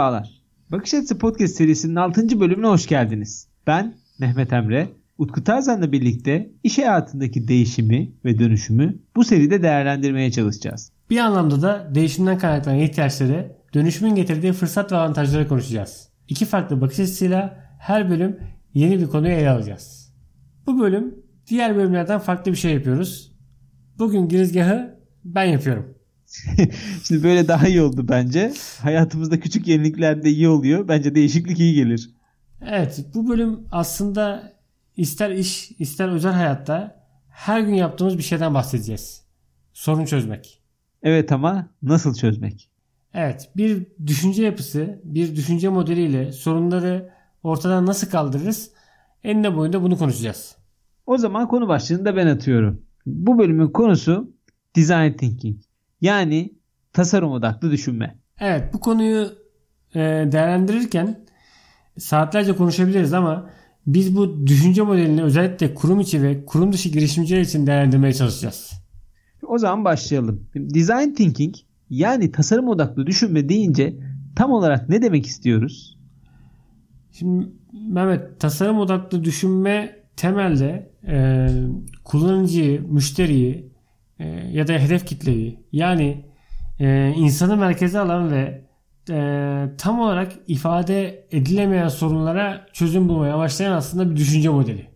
Merhabalar. Bakış Açısı Podcast serisinin 6. bölümüne hoş geldiniz. Ben Mehmet Emre. Utku Tarzan'la birlikte iş hayatındaki değişimi ve dönüşümü bu seride değerlendirmeye çalışacağız. Bir anlamda da değişimden kaynaklanan ihtiyaçları, dönüşümün getirdiği fırsat ve avantajları konuşacağız. İki farklı bakış açısıyla her bölüm yeni bir konuyu ele alacağız. Bu bölüm diğer bölümlerden farklı bir şey yapıyoruz. Bugün girizgahı ben yapıyorum. Şimdi böyle daha iyi oldu bence. Hayatımızda küçük yenilikler de iyi oluyor. Bence değişiklik iyi gelir. Evet bu bölüm aslında ister iş ister özel hayatta her gün yaptığımız bir şeyden bahsedeceğiz. Sorun çözmek. Evet ama nasıl çözmek? Evet bir düşünce yapısı, bir düşünce modeliyle sorunları ortadan nasıl kaldırırız? Enine boyunda bunu konuşacağız. O zaman konu başlığını da ben atıyorum. Bu bölümün konusu design thinking. Yani tasarım odaklı düşünme. Evet bu konuyu e, değerlendirirken saatlerce konuşabiliriz ama biz bu düşünce modelini özellikle kurum içi ve kurum dışı girişimciler için değerlendirmeye çalışacağız. O zaman başlayalım. Design thinking yani tasarım odaklı düşünme deyince tam olarak ne demek istiyoruz? Şimdi Mehmet tasarım odaklı düşünme temelde e, kullanıcıyı, müşteriyi e, ya da hedef kitleyi yani e, insanı merkeze alan ve e, tam olarak ifade edilemeyen sorunlara çözüm bulmaya başlayan aslında bir düşünce modeli.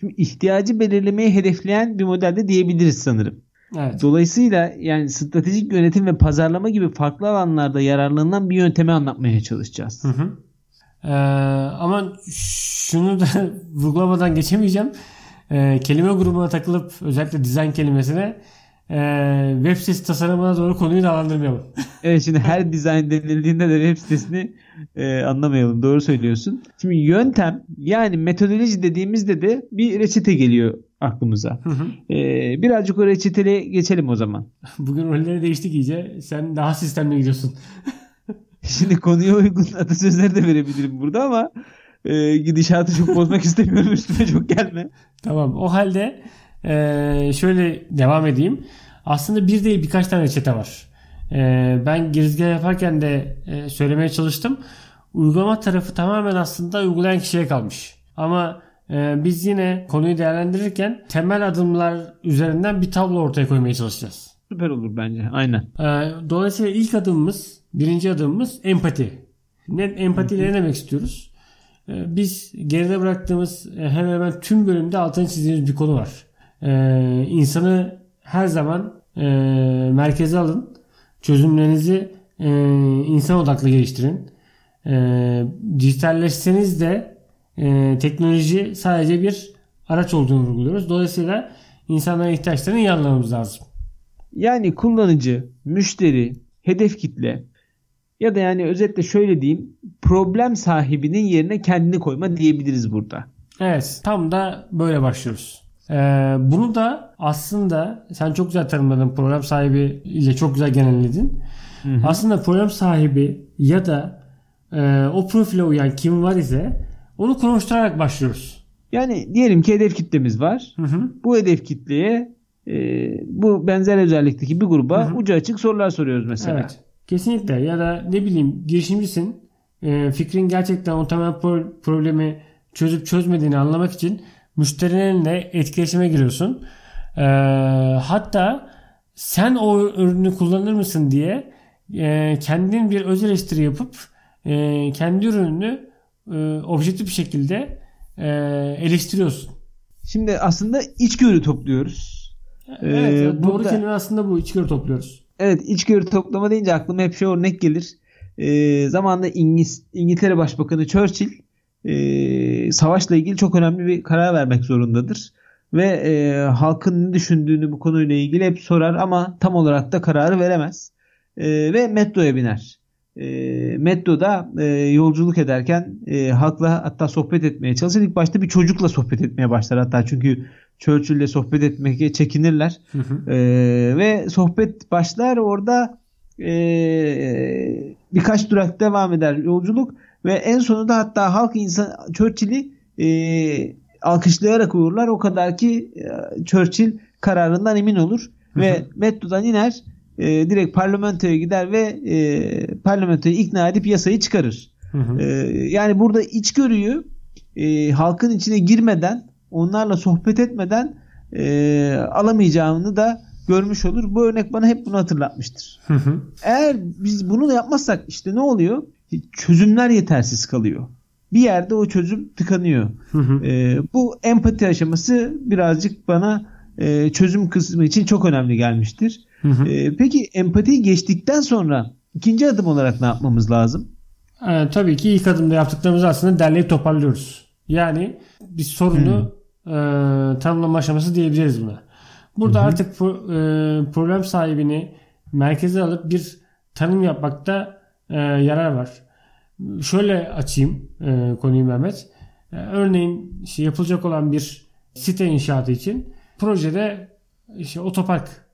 Şimdi ihtiyacı belirlemeyi hedefleyen bir modelde diyebiliriz sanırım. Evet. Dolayısıyla yani stratejik yönetim ve pazarlama gibi farklı alanlarda yararlanılan bir yöntemi anlatmaya çalışacağız. Hı hı. Ee, ama şunu da vurgulamadan geçemeyeceğim. Ee, kelime grubuna takılıp özellikle dizayn kelimesine e, web sitesi tasarımına doğru konuyu dağılandırmayalım. evet şimdi her dizayn denildiğinde de web sitesini e, anlamayalım. Doğru söylüyorsun. Şimdi yöntem yani metodoloji dediğimizde de bir reçete geliyor aklımıza. Hı hı. E, birazcık o reçeteli geçelim o zaman. Bugün rolleri değiştik iyice. Sen daha sistemli gidiyorsun. Şimdi konuya uygun atasözleri de verebilirim burada ama e, gidişatı çok bozmak istemiyorum. Üstüme çok gelme. Tamam. O halde e, şöyle devam edeyim. Aslında bir değil birkaç tane reçete var. E, ben girizgah yaparken de e, söylemeye çalıştım. Uygulama tarafı tamamen aslında uygulayan kişiye kalmış. Ama e, biz yine konuyu değerlendirirken temel adımlar üzerinden bir tablo ortaya koymaya çalışacağız. Süper olur bence. Aynen. E, dolayısıyla ilk adımımız, birinci adımımız empati. Ne, empatiyle ne demek istiyoruz? E, biz geride bıraktığımız e, hemen hemen tüm bölümde altını çizdiğimiz bir konu var. E, insanı her zaman e, merkeze alın. Çözümlerinizi e, insan odaklı geliştirin. E, dijitalleşseniz de e, teknoloji sadece bir araç olduğunu vurguluyoruz. Dolayısıyla insanların ihtiyaçlarını iyi anlamamız lazım. Yani kullanıcı, müşteri, hedef kitle ya da yani özetle şöyle diyeyim problem sahibinin yerine kendini koyma diyebiliriz burada. Evet tam da böyle başlıyoruz. Ee, bunu da aslında sen çok güzel tanımladın problem sahibi ile çok güzel genelledin. Hı hı. Aslında problem sahibi ya da e, o profile uyan kim var ise onu konuşturarak başlıyoruz. Yani diyelim ki hedef kitlemiz var. Hı hı. Bu hedef kitleye e, bu benzer özellikteki bir gruba hı hı. ucu açık sorular soruyoruz mesela. Evet. Kesinlikle ya da ne bileyim girişimcisin e, fikrin gerçekten o temel pro- problemi çözüp çözmediğini anlamak için müşterilerle etkileşime giriyorsun. E, hatta sen o ürünü kullanır mısın diye e, kendin bir öz eleştiri yapıp e, kendi ürününü e, objektif bir şekilde e, eleştiriyorsun. Şimdi aslında içgörü topluyoruz. Evet, ee, doğru burada... kelime aslında bu içgörü topluyoruz. Evet içgörü toplama deyince aklıma hep şu örnek gelir. E, zamanında İngiliz, İngiltere Başbakanı Churchill e, savaşla ilgili çok önemli bir karar vermek zorundadır. Ve e, halkın ne düşündüğünü bu konuyla ilgili hep sorar ama tam olarak da kararı veremez. E, ve metroya biner. E, metroda e, yolculuk ederken e, halkla hatta sohbet etmeye çalışır. İlk başta bir çocukla sohbet etmeye başlar hatta çünkü Churchill'le sohbet etmeye çekinirler. Hı hı. E, ve sohbet başlar orada e, birkaç durak devam eder yolculuk ve en sonunda hatta halk insan Churchill'i e, alkışlayarak uğurlar. O kadar ki e, Churchill kararından emin olur ve metrodan iner e, direkt parlamentoya gider ve e, parlamentoyu ikna edip yasayı çıkarır. E, yani burada içgörüyü e, halkın içine girmeden onlarla sohbet etmeden e, alamayacağını da görmüş olur. Bu örnek bana hep bunu hatırlatmıştır. Hı hı. Eğer biz bunu da yapmazsak işte ne oluyor? Çözümler yetersiz kalıyor. Bir yerde o çözüm tıkanıyor. Hı hı. E, bu empati aşaması birazcık bana e, çözüm kısmı için çok önemli gelmiştir. Hı hı. E, peki empatiyi geçtikten sonra ikinci adım olarak ne yapmamız lazım? E, tabii ki ilk adımda yaptıklarımızı aslında derleyip toparlıyoruz. Yani bir sorunu hmm. e, tanımlama aşaması diyebiliriz buna. Burada hmm. artık pro, e, problem sahibini merkeze alıp bir tanım yapmakta e, yarar var. Şöyle açayım e, konuyu Mehmet. E, örneğin işte yapılacak olan bir site inşaatı için projede işte otopark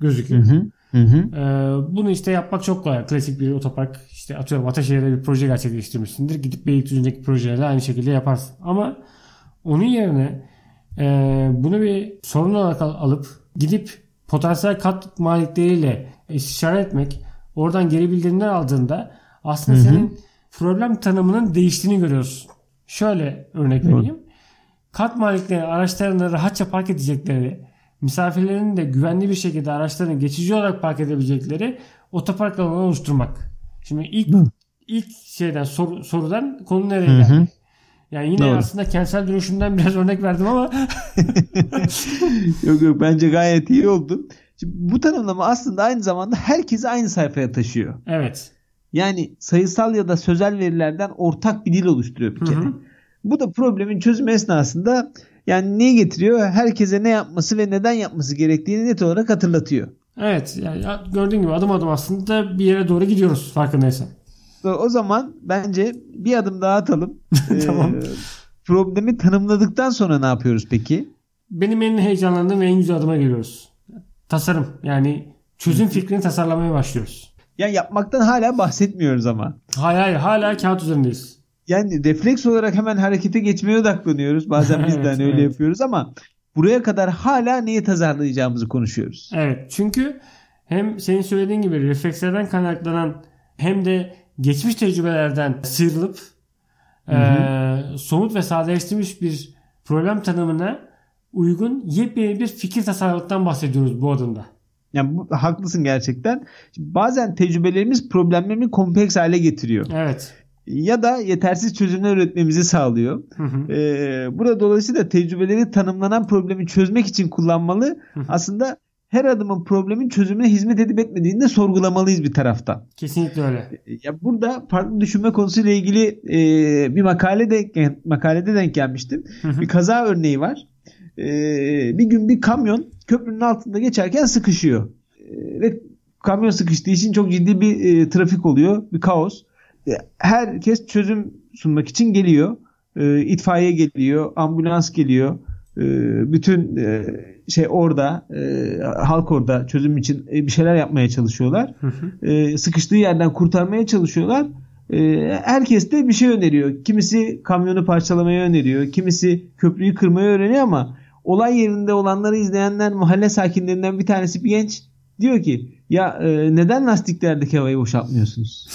gözüküyor. Hı hı. Hı hı. Ee, bunu işte yapmak çok kolay. Klasik bir otopark işte atıyorum Ataşehir'de bir proje gerçekleştirmişsindir. Gidip Beylikdüzü'ndeki projelerle aynı şekilde yaparsın. Ama onun yerine e, bunu bir sorun olarak alıp gidip potansiyel kat malikleriyle istişare etmek oradan geri bildirimler aldığında aslında hı hı. senin problem tanımının değiştiğini görüyorsun. Şöyle örnek vereyim. Kat malikleri araçlarını rahatça park edecekleri misafirlerin de güvenli bir şekilde araçlarını geçici olarak park edebilecekleri otopark alanı oluşturmak. Şimdi ilk Hı. ilk şeyden sor, sorudan konu nereye geldi? Hı hı. Yani yine Doğru. aslında kentsel dönüşümden biraz örnek verdim ama yok yok bence gayet iyi oldu. Şimdi bu tanımlama aslında aynı zamanda herkesi aynı sayfaya taşıyor. Evet. Yani sayısal ya da sözel verilerden ortak bir dil oluşturuyor bir kere. Hı hı. Bu da problemin çözümü esnasında yani neyi getiriyor? Herkese ne yapması ve neden yapması gerektiğini net olarak hatırlatıyor. Evet yani gördüğün gibi adım adım aslında bir yere doğru gidiyoruz farkındaysan. O zaman bence bir adım daha atalım. tamam. Ee, problemi tanımladıktan sonra ne yapıyoruz peki? Benim en heyecanlandığım ve en güzel adıma geliyoruz. Tasarım yani çözüm fikrini tasarlamaya başlıyoruz. Ya yapmaktan hala bahsetmiyoruz ama. Hayır hayır hala kağıt üzerindeyiz yani refleks olarak hemen harekete geçmeye odaklanıyoruz. Bazen biz de hani öyle evet. yapıyoruz ama buraya kadar hala neyi tasarlayacağımızı konuşuyoruz. Evet çünkü hem senin söylediğin gibi reflekslerden kaynaklanan hem de geçmiş tecrübelerden sıyrılıp e, somut ve sadeleştirilmiş bir problem tanımına uygun yepyeni bir fikir tasarlamaktan bahsediyoruz bu adımda. Yani bu, haklısın gerçekten. Bazen tecrübelerimiz problemlerimi kompleks hale getiriyor. Evet ya da yetersiz çözümler üretmemizi sağlıyor. Hı hı. Ee, burada dolayısıyla tecrübeleri tanımlanan problemi çözmek için kullanmalı. Hı hı. Aslında her adımın problemin çözümüne hizmet edip etmediğini de sorgulamalıyız bir taraftan. Kesinlikle öyle. Ya burada farklı düşünme konusuyla ilgili e, bir makale de makalede denk gelmiştim. Hı hı. Bir kaza örneği var. E, bir gün bir kamyon köprünün altında geçerken sıkışıyor. E, ve kamyon sıkıştığı için çok ciddi bir e, trafik oluyor. Bir kaos herkes çözüm sunmak için geliyor. E, itfaiye geliyor, ambulans geliyor. E, bütün e, şey orada, e, halk orada çözüm için e, bir şeyler yapmaya çalışıyorlar. Hı hı. E, sıkıştığı yerden kurtarmaya çalışıyorlar. E, herkes de bir şey öneriyor. Kimisi kamyonu parçalamayı öneriyor, kimisi köprüyü kırmayı öğreniyor ama olay yerinde olanları izleyenler mahalle sakinlerinden bir tanesi bir genç diyor ki ya e, neden lastiklerdeki havayı boşaltmıyorsunuz?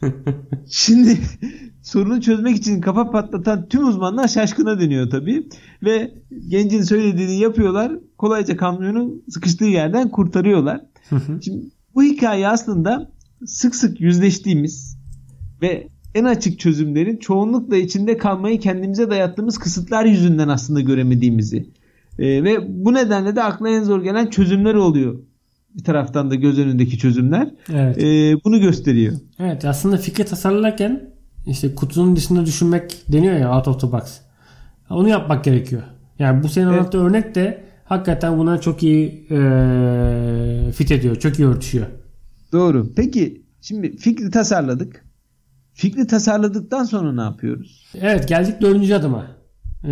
Şimdi sorunu çözmek için kafa patlatan tüm uzmanlar şaşkına dönüyor tabii. Ve gencin söylediğini yapıyorlar. Kolayca kamyonu sıkıştığı yerden kurtarıyorlar. Şimdi bu hikaye aslında sık sık yüzleştiğimiz ve en açık çözümlerin çoğunlukla içinde kalmayı kendimize dayattığımız kısıtlar yüzünden aslında göremediğimizi e, ve bu nedenle de akla en zor gelen çözümler oluyor bir taraftan da göz önündeki çözümler evet. e, bunu gösteriyor. Evet aslında fikri tasarlarken işte kutunun dışında düşünmek deniyor ya out of the box. Onu yapmak gerekiyor. Yani bu senin evet. örnek de hakikaten buna çok iyi e, fit ediyor. Çok iyi örtüşüyor. Doğru. Peki şimdi fikri tasarladık. Fikri tasarladıktan sonra ne yapıyoruz? Evet geldik dördüncü adıma. Ee,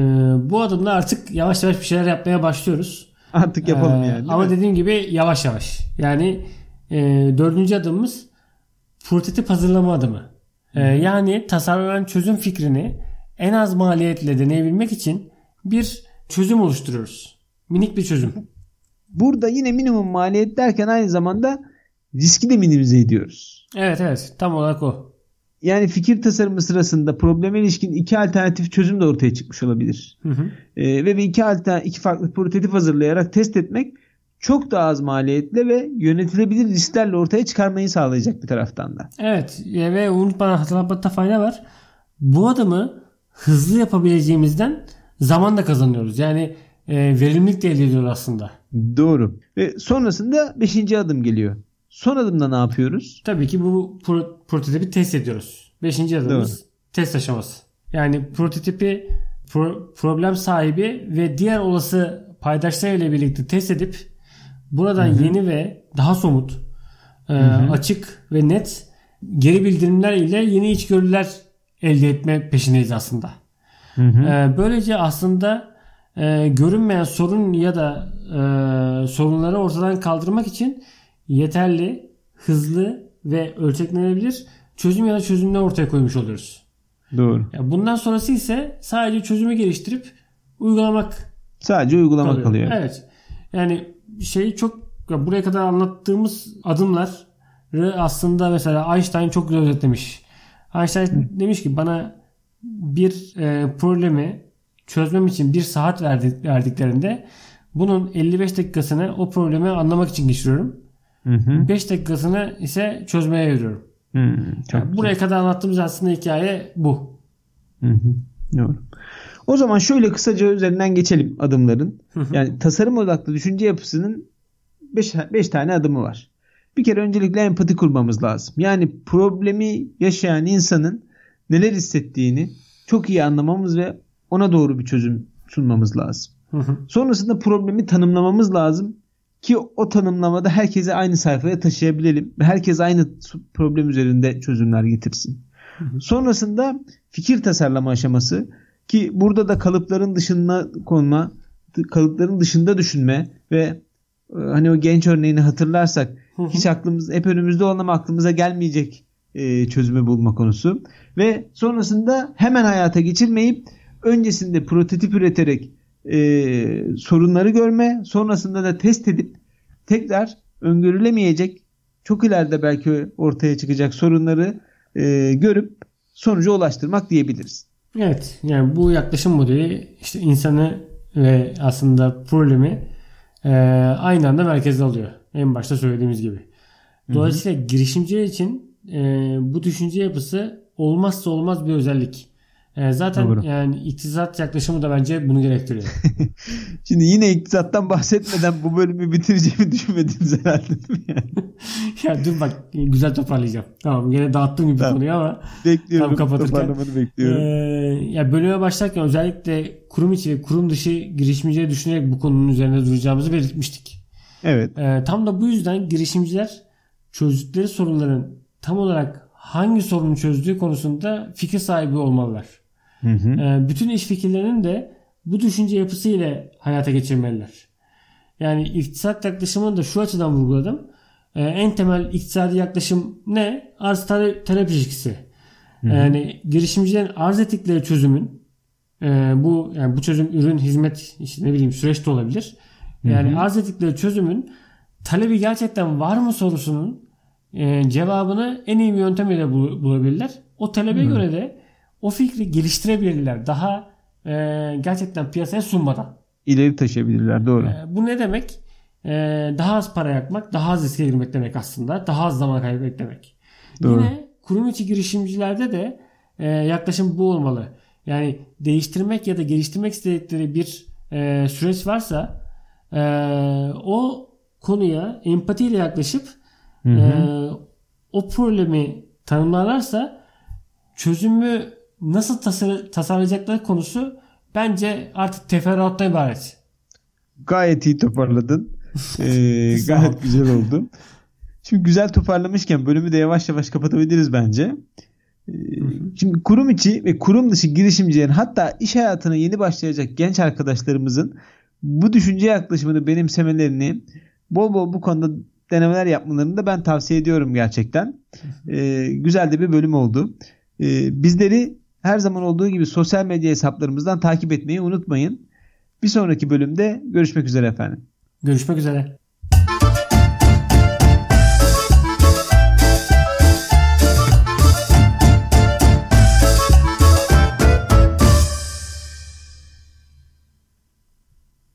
bu adımda artık yavaş yavaş bir şeyler yapmaya başlıyoruz. Artık yapalım ee, yani. Ama mi? dediğim gibi yavaş yavaş. Yani e, dördüncü adımımız prototip hazırlama adımı. E, yani tasarlanan çözüm fikrini en az maliyetle deneyebilmek için bir çözüm oluşturuyoruz. Minik bir çözüm. Burada yine minimum maliyet derken aynı zamanda riski de minimize ediyoruz. Evet evet tam olarak o. Yani fikir tasarımı sırasında probleme ilişkin iki alternatif çözüm de ortaya çıkmış olabilir. Hı hı. Ee, ve bir iki, alternatif, iki farklı prototip hazırlayarak test etmek çok daha az maliyetle ve yönetilebilir risklerle ortaya çıkarmayı sağlayacak bir taraftan da. Evet e, ve unutmadan hatırlatmakta fayda var. Bu adımı hızlı yapabileceğimizden zaman da kazanıyoruz. Yani e, verimlilik de elde ediyoruz aslında. Doğru. Ve sonrasında beşinci adım geliyor. Son adımda ne yapıyoruz? Tabii ki bu pro- prototipi test ediyoruz. Beşinci adımımız Doğru. test aşaması. Yani prototipi pro- problem sahibi ve diğer olası paydaşlarıyla birlikte test edip buradan yeni ve daha somut, e, açık ve net geri bildirimler ile yeni içgörüler elde etme peşindeyiz aslında. E, böylece aslında e, görünmeyen sorun ya da e, sorunları ortadan kaldırmak için yeterli, hızlı ve ölçeklenebilir çözüm ya da çözümler ortaya koymuş oluyoruz. Doğru. Ya bundan sonrası ise sadece çözümü geliştirip uygulamak Sadece uygulama kalıyor. kalıyor. Evet. Yani şey çok ya buraya kadar anlattığımız adımları aslında mesela Einstein çok güzel özetlemiş. Einstein demiş ki bana bir e, problemi çözmem için bir saat verdi, verdiklerinde bunun 55 dakikasını o problemi anlamak için geçiriyorum. Hı hı. 5 dakikasını ise çözmeye ayırıyorum. Hı, çok Yani buraya kadar anlattığımız aslında hikaye bu. Hı hı. Doğru. O zaman şöyle kısaca üzerinden geçelim adımların. Yani tasarım odaklı düşünce yapısının 5 tane adımı var. Bir kere öncelikle empati kurmamız lazım. Yani problemi yaşayan insanın neler hissettiğini çok iyi anlamamız ve ona doğru bir çözüm sunmamız lazım. Hı hı. Sonrasında problemi tanımlamamız lazım ki o tanımlamada herkese aynı sayfaya taşıyabilelim ve herkes aynı problem üzerinde çözümler getirsin. Sonrasında fikir tasarlama aşaması ki burada da kalıpların dışına konma, kalıpların dışında düşünme ve e, hani o genç örneğini hatırlarsak Hı hı. hiç aklımız hep önümüzde olan ama aklımıza gelmeyecek e, çözümü bulma konusu ve sonrasında hemen hayata geçirmeyip öncesinde prototip üreterek e, sorunları görme sonrasında da test edip tekrar öngörülemeyecek çok ileride belki ortaya çıkacak sorunları e, görüp sonuca ulaştırmak diyebiliriz. Evet yani bu yaklaşım modeli işte insanı ve aslında problemi e, aynı anda merkeze alıyor. En başta söylediğimiz gibi. Dolayısıyla girişimciler için e, bu düşünce yapısı olmazsa olmaz bir özellik. E, zaten Doğru. yani iktisat yaklaşımı da bence bunu gerektiriyor. Şimdi yine iktisattan bahsetmeden bu bölümü bitireceğimi düşünmediniz herhalde. yani? ya dur bak güzel toparlayacağım. Tamam gene dağıttım gibi Tamam. konuyu ama bekliyorum. Tam kapatırken. Toparlamanı bekliyorum. Ee, ya bölüme başlarken özellikle kurum içi ve kurum dışı girişimcileri düşünerek bu konunun üzerine duracağımızı belirtmiştik. evet. Ee, tam da bu yüzden girişimciler çözdükleri sorunların tam olarak hangi sorunu çözdüğü konusunda fikir sahibi olmalılar. Hı hı. Ee, bütün iş fikirlerini de bu düşünce yapısı ile hayata geçirmeliler. Yani iktisat yaklaşımını da şu açıdan vurguladım. Ee, en temel iktisadi yaklaşım ne? Arz talep, talep ilişkisi. Yani girişimcilerin arz ettikleri çözümün e, bu yani bu çözüm ürün, hizmet, işte ne bileyim süreç de olabilir. Yani arz ettikleri çözümün talebi gerçekten var mı sorusunun e, cevabını en iyi bir yöntemiyle bul- bulabilirler. O talebe göre de o fikri geliştirebilirler. Daha e, gerçekten piyasaya sunmadan. İleri taşıyabilirler. Doğru. E, bu ne demek? E, daha az para yakmak, daha az riske girmek demek aslında. Daha az zaman kaybetmek demek. Doğru. Yine kurum içi girişimcilerde de e, yaklaşım bu olmalı. Yani değiştirmek ya da geliştirmek istedikleri bir e, süreç varsa e, o konuya empatiyle yaklaşıp Hı hı. e, o problemi tanımlarlarsa çözümü nasıl tasar- tasarlayacakları konusu bence artık teferruattan ibaret. Gayet iyi toparladın. Ee, gayet güzel oldu. Şimdi güzel toparlamışken bölümü de yavaş yavaş kapatabiliriz bence. Ee, Şimdi kurum içi ve kurum dışı girişimcilerin hatta iş hayatına yeni başlayacak genç arkadaşlarımızın bu düşünce yaklaşımını benimsemelerini bol bol bu konuda denemeler yapmalarını da ben tavsiye ediyorum gerçekten. Ee, güzel de bir bölüm oldu. Ee, bizleri her zaman olduğu gibi sosyal medya hesaplarımızdan takip etmeyi unutmayın. Bir sonraki bölümde görüşmek üzere efendim. Görüşmek üzere.